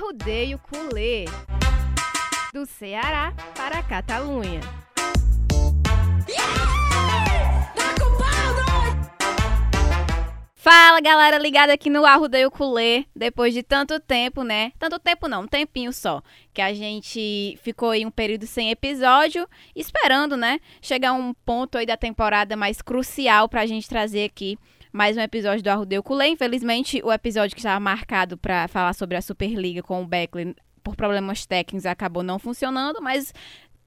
Arrudeio Culê. Do Ceará para a Catalunha. Fala galera ligada aqui no Arrudeio Culê, depois de tanto tempo, né? Tanto tempo não, um tempinho só, que a gente ficou em um período sem episódio, esperando, né? Chegar um ponto aí da temporada mais crucial pra gente trazer aqui mais um episódio do Arrudeio Culê. Infelizmente, o episódio que estava marcado para falar sobre a Superliga com o Beckley por problemas técnicos acabou não funcionando, mas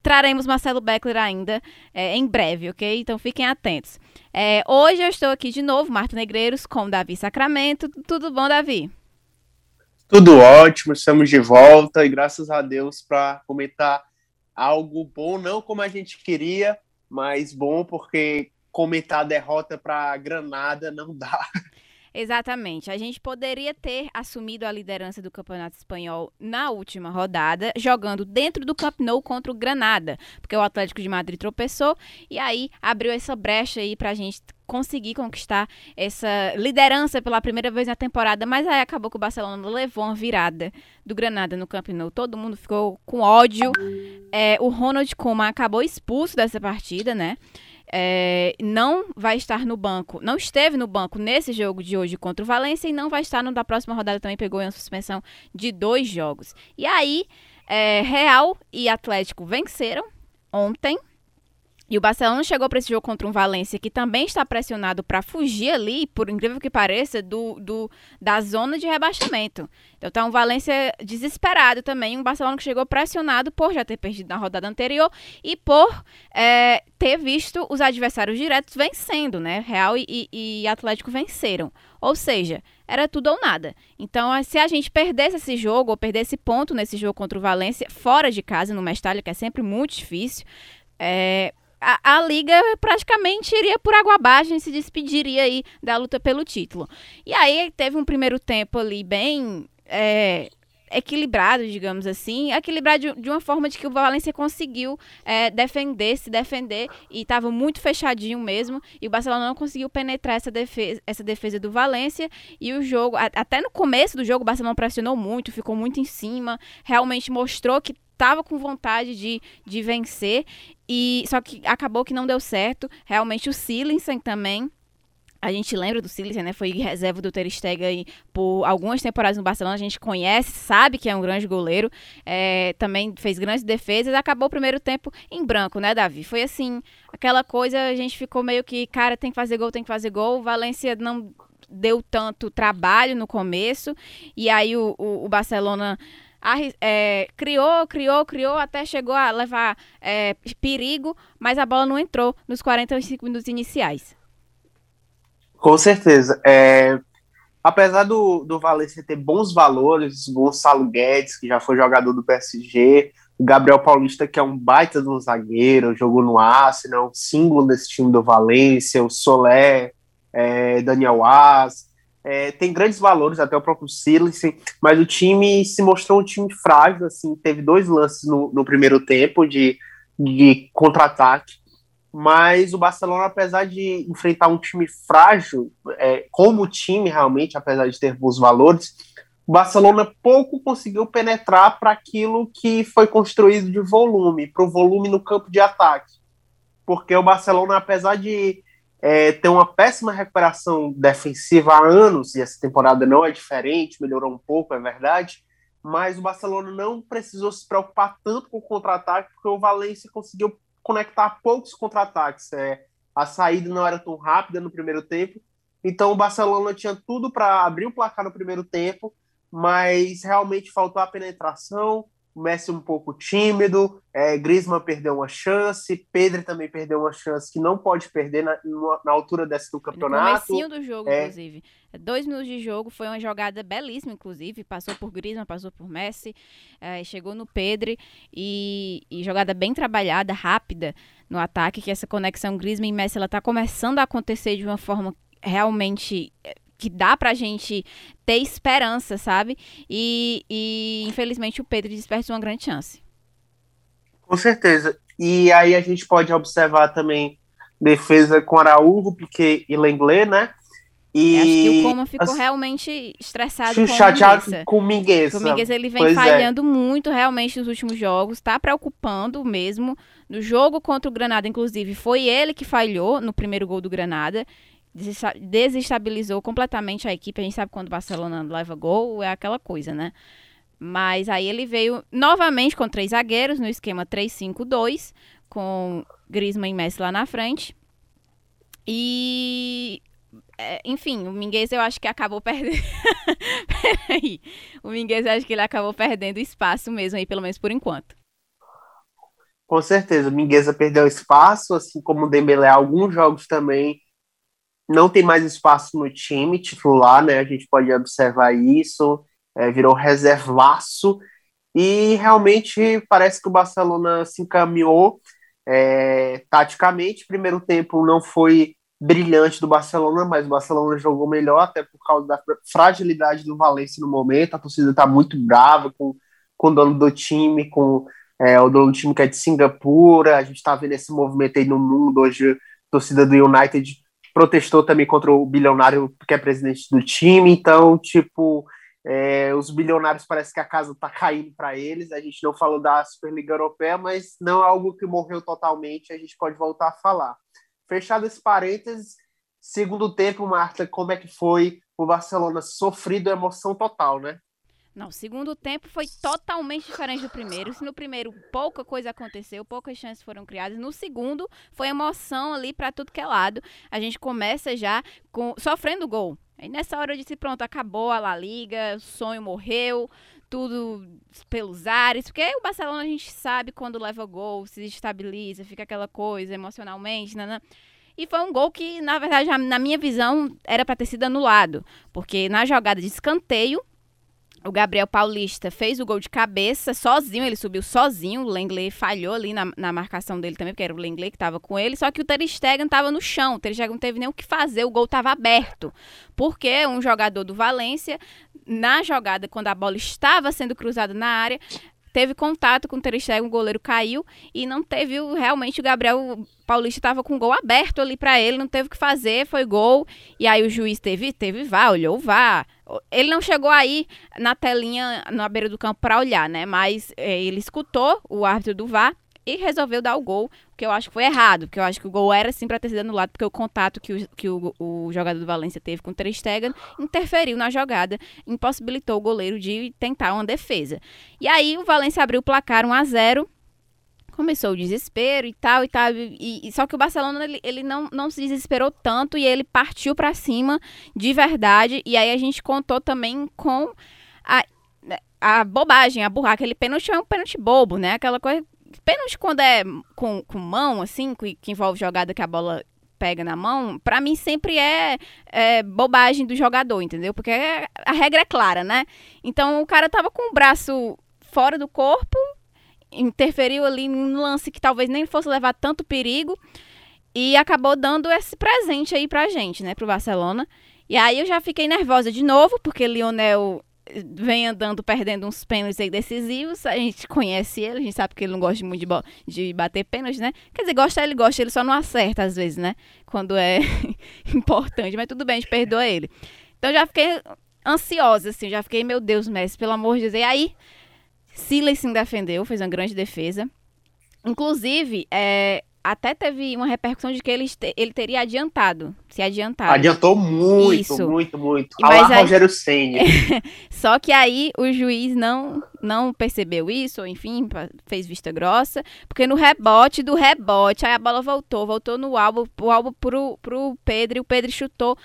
traremos Marcelo Beckler ainda é, em breve, ok? Então fiquem atentos. É, hoje eu estou aqui de novo, Marta Negreiros, com Davi Sacramento. Tudo bom, Davi? Tudo ótimo, estamos de volta e graças a Deus para comentar algo bom, não como a gente queria, mas bom porque comentar a derrota para Granada não dá. Exatamente. A gente poderia ter assumido a liderança do Campeonato Espanhol na última rodada, jogando dentro do Camp Nou contra o Granada, porque o Atlético de Madrid tropeçou e aí abriu essa brecha aí para a gente conseguir conquistar essa liderança pela primeira vez na temporada, mas aí acabou que o Barcelona levou uma virada do Granada no Camp Nou. Todo mundo ficou com ódio. É, o Ronald Koeman acabou expulso dessa partida, né? É, não vai estar no banco, não esteve no banco nesse jogo de hoje contra o Valência e não vai estar no da próxima rodada também pegou uma suspensão de dois jogos. E aí, é, Real e Atlético venceram ontem e o Barcelona chegou para esse jogo contra um Valência que também está pressionado para fugir ali, por incrível que pareça, do, do, da zona de rebaixamento. Então tá um Valência desesperado também, um Barcelona que chegou pressionado por já ter perdido na rodada anterior e por é, ter visto os adversários diretos vencendo, né? Real e, e Atlético venceram. Ou seja, era tudo ou nada. Então, se a gente perdesse esse jogo, ou perdesse ponto nesse jogo contra o Valência, fora de casa, no Mestalha, que é sempre muito difícil, é, a, a, liga praticamente iria por água abaixo e se despediria aí da luta pelo título. E aí teve um primeiro tempo ali bem é, equilibrado, digamos assim, equilibrado de, de, uma forma de que o Valência conseguiu é, defender, se defender e estava muito fechadinho mesmo. E o Barcelona não conseguiu penetrar essa defesa, essa defesa do Valência e o jogo, a, até no começo do jogo, o Barcelona pressionou muito, ficou muito em cima, realmente mostrou que estava com vontade de, de vencer, e só que acabou que não deu certo. Realmente o Silensen também a gente lembra do Silas, né? Foi reserva do Ter Stegen por algumas temporadas no Barcelona. A gente conhece, sabe que é um grande goleiro. É, também fez grandes defesas. Acabou o primeiro tempo em branco, né, Davi? Foi assim, aquela coisa, a gente ficou meio que, cara, tem que fazer gol, tem que fazer gol. O Valência não deu tanto trabalho no começo. E aí o, o, o Barcelona é, criou, criou, criou, até chegou a levar é, perigo, mas a bola não entrou nos 45 minutos iniciais. Com certeza. É, apesar do, do Valencia ter bons valores, Gonçalo Guedes, que já foi jogador do PSG, o Gabriel Paulista, que é um baita de um zagueiro, jogou no Arsenal, símbolo desse time do Valência, o Solé, é, Daniel As, é, tem grandes valores, até o próprio Silas, mas o time se mostrou um time frágil, assim, teve dois lances no, no primeiro tempo de, de contra-ataque, mas o Barcelona, apesar de enfrentar um time frágil, é, como time realmente, apesar de ter bons valores, o Barcelona pouco conseguiu penetrar para aquilo que foi construído de volume, para o volume no campo de ataque. Porque o Barcelona, apesar de é, tem uma péssima recuperação defensiva há anos, e essa temporada não é diferente, melhorou um pouco, é verdade, mas o Barcelona não precisou se preocupar tanto com o contra-ataque, porque o Valencia conseguiu conectar poucos contra-ataques. É, a saída não era tão rápida no primeiro tempo, então o Barcelona tinha tudo para abrir o placar no primeiro tempo, mas realmente faltou a penetração, o Messi um pouco tímido, é, Griezmann perdeu uma chance, Pedro também perdeu uma chance que não pode perder na, na altura desse do campeonato. No do jogo, é. inclusive. Dois minutos de jogo, foi uma jogada belíssima, inclusive, passou por Griezmann, passou por Messi, é, chegou no Pedro e, e, jogada bem trabalhada, rápida no ataque, que essa conexão Griezmann e Messi, ela tá começando a acontecer de uma forma realmente que dá pra gente ter esperança, sabe? E, e infelizmente o Pedro desperdiçou uma grande chance. Com certeza. E aí a gente pode observar também defesa com Araújo, Piquet e Lenglet, né? E acho que o Coman ficou as... realmente estressado com chateado o com o Mingueza. O Mingueza ele vem pois é. falhando é. muito realmente nos últimos jogos, tá preocupando mesmo. No jogo contra o Granada, inclusive, foi ele que falhou no primeiro gol do Granada. Desestabilizou completamente a equipe. A gente sabe quando o Barcelona leva gol, é aquela coisa, né? Mas aí ele veio novamente com três zagueiros no esquema 3-5-2, com Griezmann e Messi lá na frente. E é, enfim, o Minguez eu acho que acabou perdendo. Peraí. O Minguez eu acho que ele acabou perdendo espaço mesmo aí, pelo menos por enquanto. Com certeza, o Mingueza perdeu espaço, assim como o Dembélé, alguns jogos também não tem mais espaço no time titular, né? A gente pode observar isso, é, virou reservaço e realmente parece que o Barcelona se encaminhou é, taticamente. Primeiro tempo não foi brilhante do Barcelona, mas o Barcelona jogou melhor, até por causa da fragilidade do Valencia no momento. A torcida está muito brava com, com o dono do time, com é, o dono do time que é de Singapura. A gente está vendo esse movimento aí no mundo. Hoje, torcida do United protestou também contra o bilionário que é presidente do time. Então, tipo, é, os bilionários parece que a casa está caindo para eles. A gente não falou da Superliga Europeia, mas não é algo que morreu totalmente. A gente pode voltar a falar. Fechado esse parênteses, segundo tempo, Marta, como é que foi o Barcelona sofrido, emoção total, né? Não, o segundo tempo foi totalmente diferente do primeiro. Se no primeiro pouca coisa aconteceu, poucas chances foram criadas, no segundo foi emoção ali para tudo que é lado. A gente começa já com sofrendo gol. Aí nessa hora eu disse, pronto, acabou a La Liga, o sonho morreu, tudo pelos ares, porque o Barcelona a gente sabe quando leva gol, se estabiliza, fica aquela coisa emocionalmente, né? E foi um gol que, na verdade, na minha visão, era para ter sido anulado, porque na jogada de escanteio, o Gabriel Paulista fez o gol de cabeça sozinho, ele subiu sozinho, o Lenglet falhou ali na, na marcação dele também, porque era o Lenglet que estava com ele, só que o Ter Stegen estava no chão, o Ter Stegen não teve nem o que fazer, o gol estava aberto, porque um jogador do Valência, na jogada, quando a bola estava sendo cruzada na área, teve contato com o Ter Stegen, o goleiro caiu e não teve realmente o Gabriel Paulista estava com o gol aberto ali para ele, não teve o que fazer, foi gol. E aí o juiz teve, teve vá, olhou vá. Ele não chegou aí na telinha na beira do campo para olhar, né? Mas é, ele escutou o árbitro do VAR e resolveu dar o gol, que eu acho que foi errado, porque eu acho que o gol era sim para ter sido anulado, porque o contato que o, que o, o jogador do Valência teve com o Ter Stegen interferiu na jogada, impossibilitou o goleiro de tentar uma defesa. E aí o Valência abriu o placar 1 a 0 começou o desespero e tal e tal. E, e, só que o Barcelona ele, ele não, não se desesperou tanto e ele partiu para cima de verdade. E aí a gente contou também com a, a bobagem, a burra. Aquele pênalti é um pênalti bobo, né? Aquela coisa Pênalti quando é com, com mão, assim, que, que envolve jogada que a bola pega na mão, para mim sempre é, é, bobagem do jogador, entendeu? Porque é, a regra é clara, né? Então o cara tava com o braço fora do corpo, interferiu ali num lance que talvez nem fosse levar tanto perigo e acabou dando esse presente aí pra gente, né, pro Barcelona. E aí eu já fiquei nervosa de novo, porque Lionel vem andando perdendo uns pênaltis aí decisivos. A gente conhece ele, a gente sabe que ele não gosta muito de, de bater pênaltis, né? Quer dizer, gosta, ele gosta, ele só não acerta às vezes, né? Quando é importante, mas tudo bem, a gente perdoa ele. Então já fiquei ansiosa, assim, já fiquei, meu Deus, Messi, pelo amor de Deus. E aí, Silas se defendeu, fez uma grande defesa. Inclusive, é, até teve uma repercussão de que ele, ele teria adiantado, se adiantado. Adiantou muito, Isso. muito, muito. Mas aí, Rogério Senna. Só que aí o juiz não não percebeu isso, ou enfim, fez vista grossa, porque no rebote do rebote, aí a bola voltou, voltou no álbum, o álbum pro, pro Pedro, e o Pedro chutou,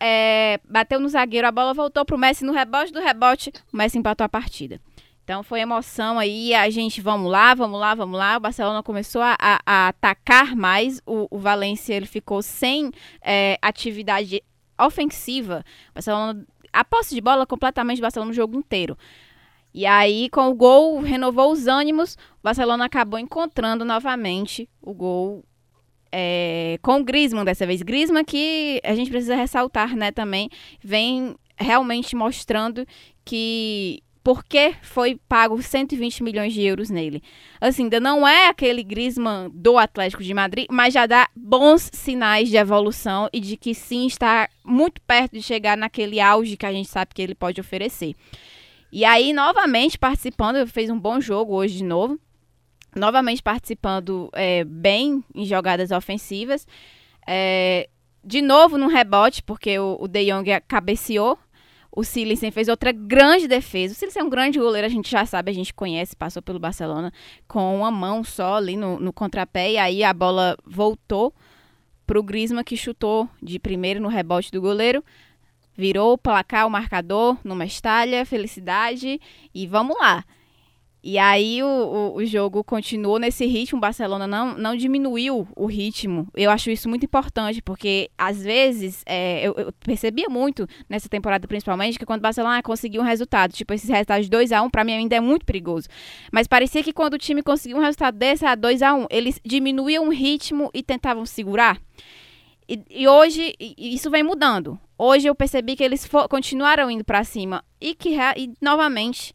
é, bateu no zagueiro, a bola voltou pro Messi no rebote do rebote, o Messi empatou a partida. Então foi emoção aí, a gente, vamos lá, vamos lá, vamos lá. O Barcelona começou a, a, atacar mais, o, o Valência ele ficou sem é, atividade ofensiva. O Barcelona, a posse de bola completamente o Barcelona no jogo inteiro. E aí, com o gol, renovou os ânimos, o Barcelona acabou encontrando novamente o gol é, com o Griezmann dessa vez. Griezmann que a gente precisa ressaltar, né, também, vem realmente mostrando que por que foi pago 120 milhões de euros nele. Assim, ainda não é aquele Griezmann do Atlético de Madrid, mas já dá bons sinais de evolução e de que sim está muito perto de chegar naquele auge que a gente sabe que ele pode oferecer. E aí, novamente participando, fez um bom jogo hoje de novo. Novamente participando é, bem em jogadas ofensivas. É, de novo no rebote, porque o, o De Jong cabeceou o Silicen fez outra grande defesa. O Silicen é um grande goleiro, a gente já sabe, a gente conhece, passou pelo Barcelona com uma mão só ali no, no contrapé. E aí a bola voltou para o Griezmann, que chutou de primeiro no rebote do goleiro. Virou o placar, o marcador, numa estalha, felicidade. E vamos lá. E aí o, o, o, jogo continuou nesse ritmo, o Barcelona não, não diminuiu o ritmo. Eu acho isso muito importante, porque às vezes é, eu, eu, percebia muito nessa temporada principalmente que quando o Barcelona conseguiu um resultado, tipo esses resultados de 2 a 1 um, para mim ainda é muito perigoso. Mas parecia que quando o time conseguiu um resultado desse a 2 a 1 um, eles diminuíam o ritmo e tentavam segurar. E, e hoje isso vem mudando. Hoje eu percebi que eles continuaram indo para cima e que e, novamente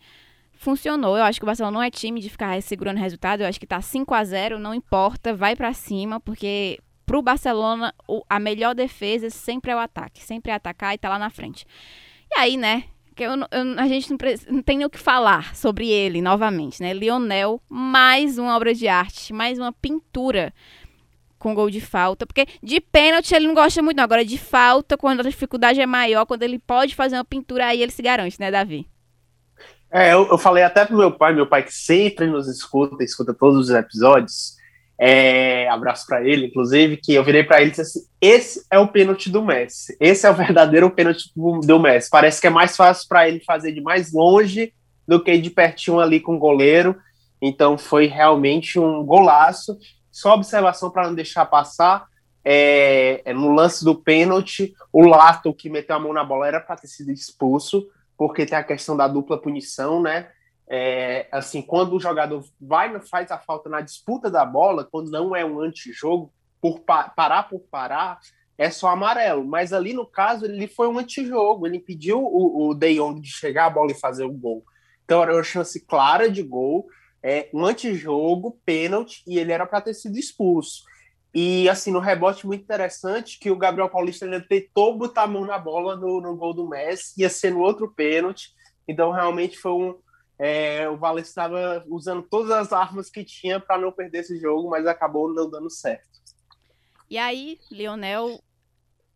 funcionou. Eu acho que o Barcelona não é time de ficar segurando resultado. Eu acho que tá 5 a 0 não importa, vai para cima, porque pro Barcelona o, a melhor defesa sempre é o ataque, sempre é atacar e tá lá na frente. E aí, né, que eu, eu, a gente não, não, tem nem o que falar sobre ele novamente, né? Lionel, mais uma obra de arte, mais uma pintura com gol de falta, porque de pênalti ele não gosta muito, não. Agora de falta, quando a dificuldade é maior, quando ele pode fazer uma pintura, aí ele se garante, né, Davi? É, eu, eu falei até pro meu pai, meu pai que sempre nos escuta, escuta todos os episódios. É, abraço para ele, inclusive, que eu virei para ele e disse assim: esse é o pênalti do Messi, esse é o verdadeiro pênalti do Messi. Parece que é mais fácil para ele fazer de mais longe do que de pertinho ali com o goleiro. Então foi realmente um golaço. Só observação para não deixar passar. É, é, no lance do pênalti, o Lato que meteu a mão na bola era para ter sido expulso porque tem a questão da dupla punição, né? É, assim, quando o jogador vai faz a falta na disputa da bola, quando não é um antijogo, por pa parar por parar, é só amarelo. Mas ali no caso, ele foi um antijogo, ele impediu o, o De Jong de chegar a bola e fazer o gol. Então era uma chance clara de gol, é, um antijogo, pênalti, e ele era para ter sido expulso. E, assim, no rebote muito interessante, que o Gabriel Paulista ele tentou botar a mão na bola no, no gol do Messi, ia ser no outro pênalti. Então, realmente foi um. É, o Valencia estava usando todas as armas que tinha para não perder esse jogo, mas acabou não dando certo. E aí, Lionel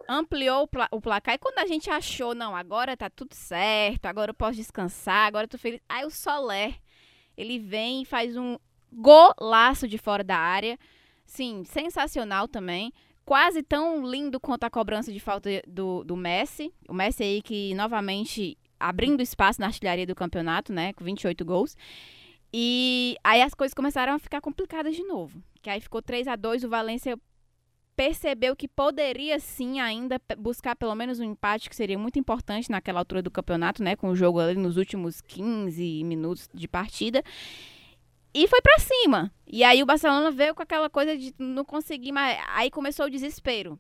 ampliou o placar. E quando a gente achou, não, agora tá tudo certo, agora eu posso descansar, agora eu tô feliz. Aí o Soler, ele vem e faz um golaço de fora da área. Sim, sensacional também. Quase tão lindo quanto a cobrança de falta do, do Messi. O Messi aí que novamente abrindo espaço na artilharia do campeonato, né? Com 28 gols. E aí as coisas começaram a ficar complicadas de novo. Que aí ficou 3 a 2 o Valência percebeu que poderia sim ainda buscar pelo menos um empate que seria muito importante naquela altura do campeonato, né, com o jogo ali nos últimos 15 minutos de partida. E foi para cima. E aí o Barcelona veio com aquela coisa de não conseguir mais. Aí começou o desespero.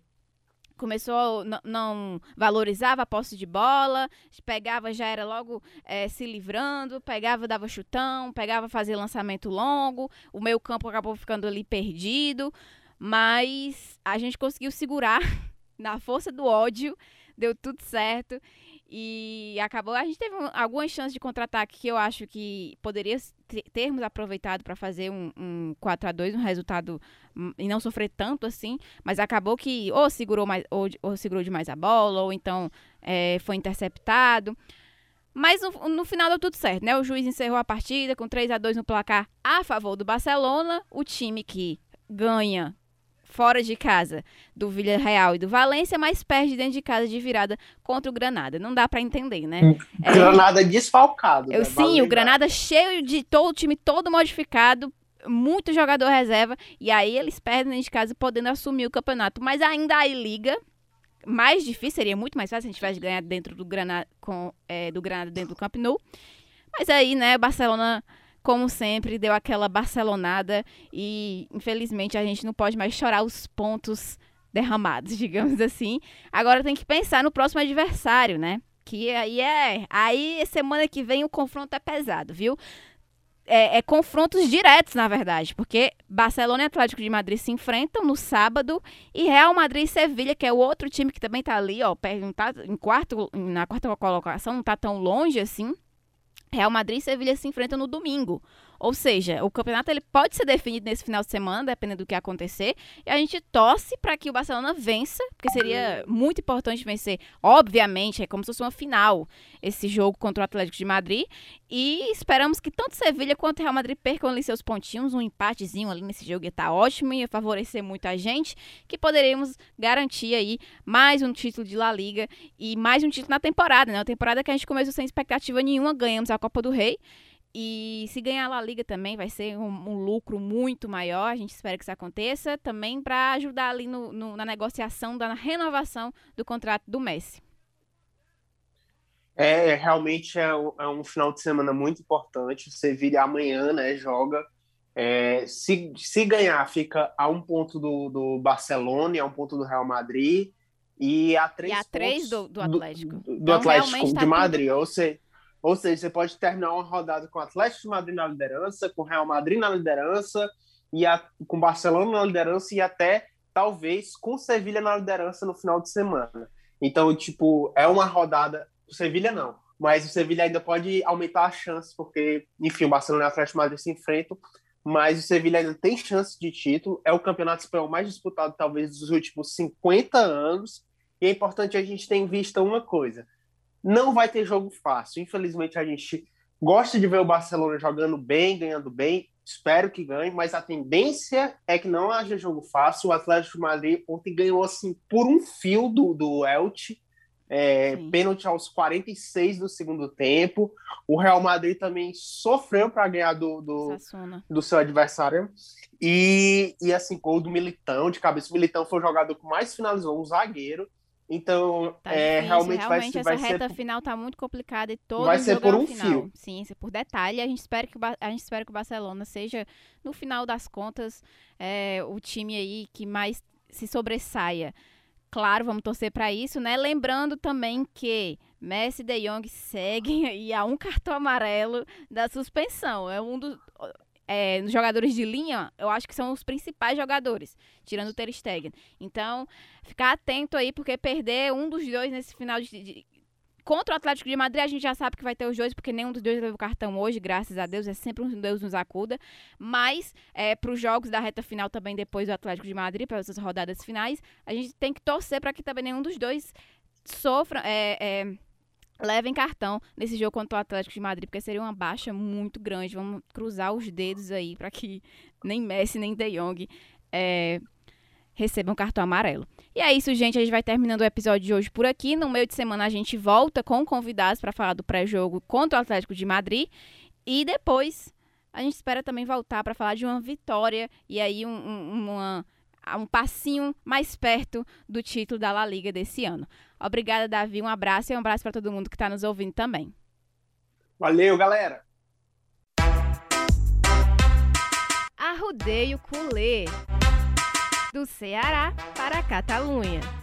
Começou, não, não valorizava a posse de bola, pegava, já era logo é, se livrando, pegava, dava chutão, pegava, fazia lançamento longo, o meio campo acabou ficando ali perdido, mas a gente conseguiu segurar na força do ódio, deu tudo certo. E acabou. A gente teve algumas chances de contra-ataque que eu acho que poderia termos aproveitado para fazer um, um 4 a 2 um resultado e não sofrer tanto assim, mas acabou que ou segurou mais ou, ou segurou demais a bola, ou então é, foi interceptado. Mas no, no, final deu tudo certo, né? O juiz encerrou a partida com 3 a 2 no placar a favor do Barcelona, o time que ganha fora de casa do Villarreal e do Valência, mas perde dentro de casa de virada contra o Granada. Não dá para entender, né? É, Granada desfalcado. Eu, né? Sim, o Granada cheio de todo o time todo modificado, muito jogador reserva, e aí eles perdem dentro de casa podendo assumir o campeonato. Mas ainda aí liga, mais difícil, seria muito mais fácil se a gente tivesse ganhar dentro do Granada, com, é, do Granada dentro do Camp Nou. Mas aí, né, Barcelona como sempre, deu aquela barcelonada e, infelizmente, a gente não pode mais chorar os pontos derramados, digamos assim. Agora tem que pensar no próximo adversário, né? aqui, aí é. Aí semana que vem o confronto é pesado, viu? É, é, confrontos diretos, na verdade, porque Barcelona e Atlético de Madrid se enfrentam no sábado e Real Madrid e Sevilha, que é o outro time que também tá ali, ó, tá em quarto, na quarta colocação, não tá tão longe assim. Real Madrid e Sevilha se enfrentam no domingo. Ou seja, o campeonato ele pode ser definido nesse final de semana, dependendo do que acontecer. E a gente torce para que o Barcelona vença, porque seria muito importante vencer. Obviamente, é como se fosse uma final esse jogo contra o Atlético de Madrid. E esperamos que tanto Sevilha quanto o Real Madrid percam ali seus pontinhos. Um empatezinho ali nesse jogo ia estar tá ótimo e ia favorecer muito a gente. Que poderemos garantir aí mais um título de La Liga e mais um título na temporada, né? Uma temporada que a gente começou sem expectativa nenhuma, ganhamos a Copa do Rei. E se ganhar a La Liga também vai ser um, um, lucro muito maior. A gente espera que isso aconteça também para ajudar ali no, no, na negociação da renovação do contrato do Messi. É, realmente é um, é um final de semana muito importante. O Sevilha amanhã né, joga. É, se, se ganhar, fica a um ponto do, do Barcelona a um ponto do Real Madrid. E a três, e a três do, do Atlético. Do, do então, Atlético tá de Madrid. Tudo... Ou seja, ou seja, você pode terminar uma rodada com o Atlético de Madrid na liderança, com o Real Madrid na liderança, e a, com o Barcelona na liderança e até, talvez, com o Sevilha na liderança no final de semana. Então, tipo, é uma rodada. O Sevilha não, mas o Sevilha ainda pode aumentar a chance, porque, enfim, o Barcelona e o Atlético de Madrid se enfrentam, mas o Sevilha ainda tem chance de título. É o campeonato espanhol mais disputado, talvez, dos últimos 50 anos. E é importante a gente ter em vista uma coisa: não vai ter jogo fácil. Infelizmente, a gente gosta de ver o Barcelona jogando bem, ganhando bem. Espero que ganhe, mas a tendência é que não haja jogo fácil. O Atlético de Madrid ontem ganhou assim por um fio do, do Elche. É, pênalti aos 46 do segundo tempo. O Real Madrid também sofreu para ganhar do, do, do, seu adversário. E, e assim, gol do Militão de cabeça. O Militão foi o jogador que mais finalizou, um zagueiro. Então, tá é, realmente, realmente vai, essa vai reta ser... final tá muito complicada e todo vai ser por um final. fio. Sim, é por detalhe. A gente espera que o, a gente espera que o Barcelona seja, no final das contas, é, o time aí que mais se sobressaia. Claro, vamos torcer para isso, né? Lembrando também que Messi e De Jong seguem aí a um cartão amarelo da suspensão. É um dos é, nos jogadores de linha, eu acho que são os principais jogadores, tirando o Ter Stegen. Então, ficar atento aí, porque perder um dos dois nesse final de, de contra o Atlético de Madrid, a gente já sabe que vai ter os dois, porque nenhum dos dois leva o cartão hoje, graças a Deus, é sempre um Deus nos acuda. Mas, é, para os jogos da reta final também, depois do Atlético de Madrid, para essas rodadas finais, a gente tem que torcer para que também nenhum dos dois sofra. É, é, levem cartão nesse jogo contra o Atlético de Madrid, porque seria uma baixa muito grande. Vamos cruzar os dedos aí para que nem Messi nem De Jong é, recebam cartão amarelo. E é isso, gente. A gente vai terminando o episódio de hoje por aqui. No meio de semana a gente volta com convidados para falar do pré-jogo contra o Atlético de Madrid. E depois a gente espera também voltar para falar de uma vitória e aí um, um, uma um passinho mais perto do título da La Liga desse ano. Obrigada, Davi. Um abraço e um abraço para todo mundo que está nos ouvindo também. Valeu, galera! Arrudeio Culê do Ceará para a Catalunha.